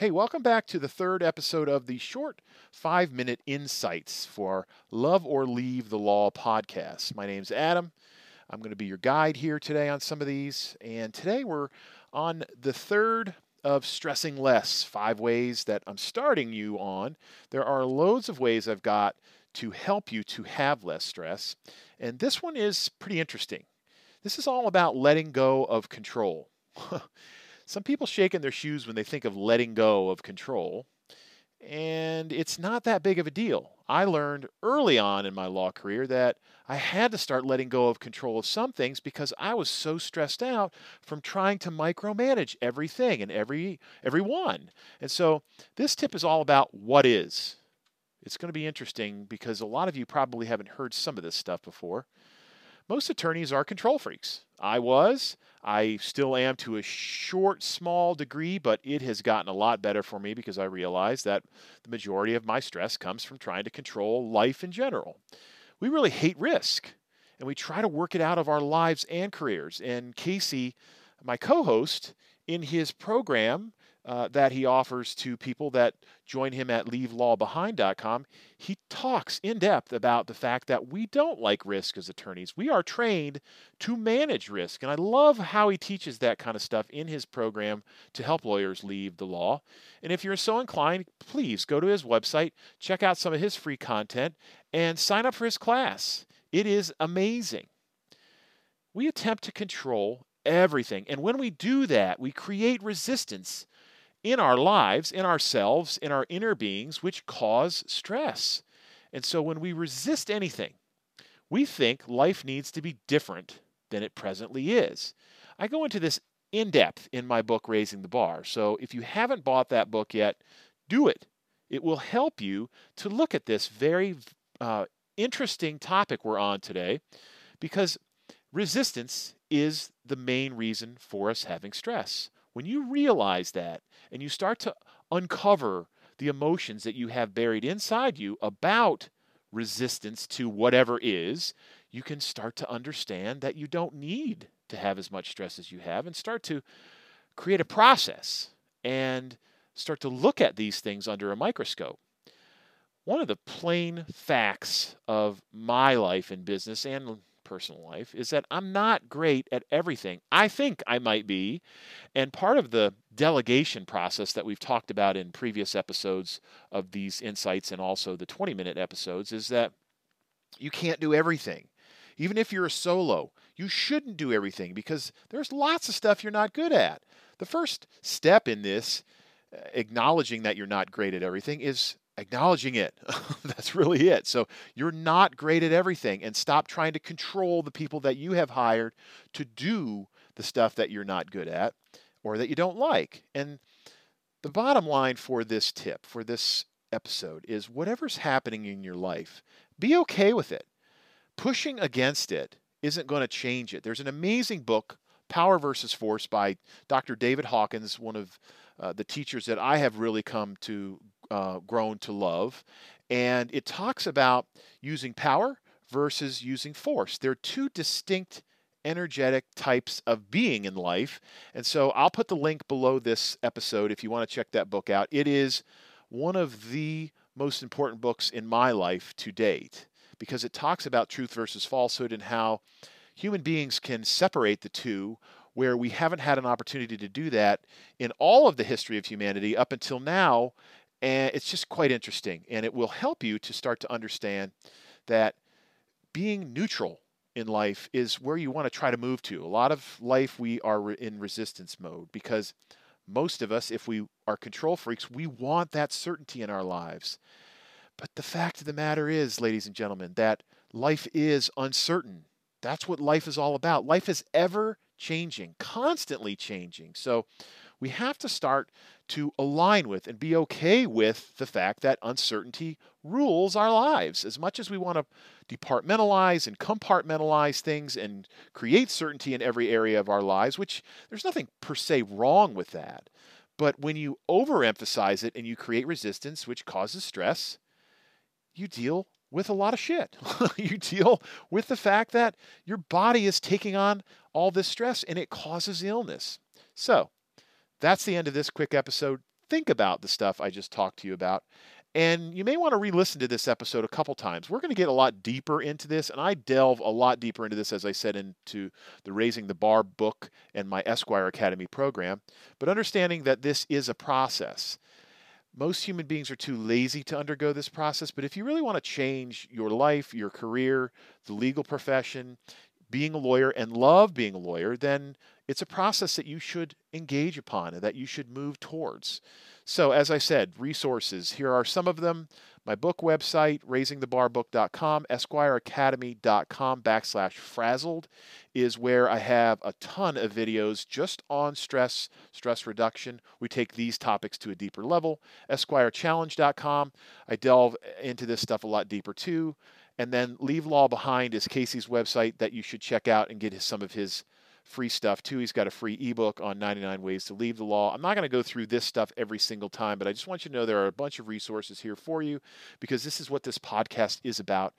Hey, welcome back to the third episode of the short five minute insights for Love or Leave the Law podcast. My name's Adam. I'm going to be your guide here today on some of these. And today we're on the third of stressing less five ways that I'm starting you on. There are loads of ways I've got to help you to have less stress. And this one is pretty interesting. This is all about letting go of control. Some people shake in their shoes when they think of letting go of control, and it's not that big of a deal. I learned early on in my law career that I had to start letting go of control of some things because I was so stressed out from trying to micromanage everything and every everyone. And so this tip is all about what is. It's going to be interesting because a lot of you probably haven't heard some of this stuff before. Most attorneys are control freaks. I was. I still am to a short, small degree, but it has gotten a lot better for me because I realize that the majority of my stress comes from trying to control life in general. We really hate risk, and we try to work it out of our lives and careers. And Casey, my co host, in his program, uh, that he offers to people that join him at leavelawbehind.com, he talks in depth about the fact that we don't like risk as attorneys. We are trained to manage risk. And I love how he teaches that kind of stuff in his program to help lawyers leave the law. And if you're so inclined, please go to his website, check out some of his free content, and sign up for his class. It is amazing. We attempt to control everything. And when we do that, we create resistance in our lives, in ourselves, in our inner beings, which cause stress. And so when we resist anything, we think life needs to be different than it presently is. I go into this in depth in my book, Raising the Bar. So if you haven't bought that book yet, do it. It will help you to look at this very uh, interesting topic we're on today because resistance is the main reason for us having stress. When you realize that and you start to uncover the emotions that you have buried inside you about resistance to whatever is, you can start to understand that you don't need to have as much stress as you have and start to create a process and start to look at these things under a microscope. One of the plain facts of my life in business and personal life is that I'm not great at everything. I think I might be. And part of the delegation process that we've talked about in previous episodes of these insights and also the 20 minute episodes is that you can't do everything. Even if you're a solo, you shouldn't do everything because there's lots of stuff you're not good at. The first step in this, uh, acknowledging that you're not great at everything, is acknowledging it. That's really it. So you're not great at everything and stop trying to control the people that you have hired to do the stuff that you're not good at or that you don't like. And the bottom line for this tip, for this episode, is whatever's happening in your life, be okay with it. Pushing against it isn't going to change it. There's an amazing book, Power versus Force, by Dr. David Hawkins, one of uh, the teachers that I have really come to uh, grown to love. And it talks about using power versus using force. They're two distinct energetic types of being in life. And so I'll put the link below this episode if you want to check that book out. It is one of the most important books in my life to date because it talks about truth versus falsehood and how human beings can separate the two where we haven't had an opportunity to do that in all of the history of humanity up until now and it's just quite interesting. And it will help you to start to understand that being neutral in life is where you want to try to move to. A lot of life, we are in resistance mode because most of us, if we are control freaks, we want that certainty in our lives. But the fact of the matter is, ladies and gentlemen, that life is uncertain. That's what life is all about. Life is ever changing, constantly changing. So we have to start to align with and be okay with the fact that uncertainty rules our lives. As much as we want to departmentalize and compartmentalize things and create certainty in every area of our lives, which there's nothing per se wrong with that. But when you overemphasize it and you create resistance, which causes stress, you deal with a lot of shit. you deal with the fact that your body is taking on all this stress and it causes illness. So, that's the end of this quick episode. think about the stuff I just talked to you about. And you may want to re listen to this episode a couple times. We're going to get a lot deeper into this, and I delve a lot deeper into this, as I said, into the Raising the Bar book and my Esquire Academy program. But understanding that this is a process. Most human beings are too lazy to undergo this process, but if you really want to change your life, your career, the legal profession, being a lawyer, and love being a lawyer, then it's a process that you should engage upon and that you should move towards. So, as I said, resources, here are some of them. My book website, raisingthebarbook.com, esquireacademy.com backslash frazzled is where I have a ton of videos just on stress, stress reduction. We take these topics to a deeper level. Esquirechallenge.com, I delve into this stuff a lot deeper too. And then Leave Law Behind is Casey's website that you should check out and get some of his free stuff too. He's got a free ebook on 99 ways to leave the law. I'm not going to go through this stuff every single time, but I just want you to know there are a bunch of resources here for you because this is what this podcast is about.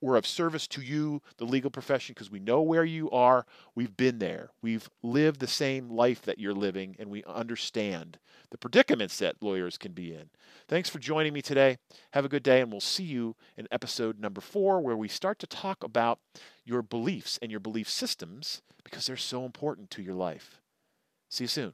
We're of service to you, the legal profession, because we know where you are. We've been there. We've lived the same life that you're living, and we understand the predicaments that lawyers can be in. Thanks for joining me today. Have a good day, and we'll see you in episode number four, where we start to talk about your beliefs and your belief systems because they're so important to your life. See you soon.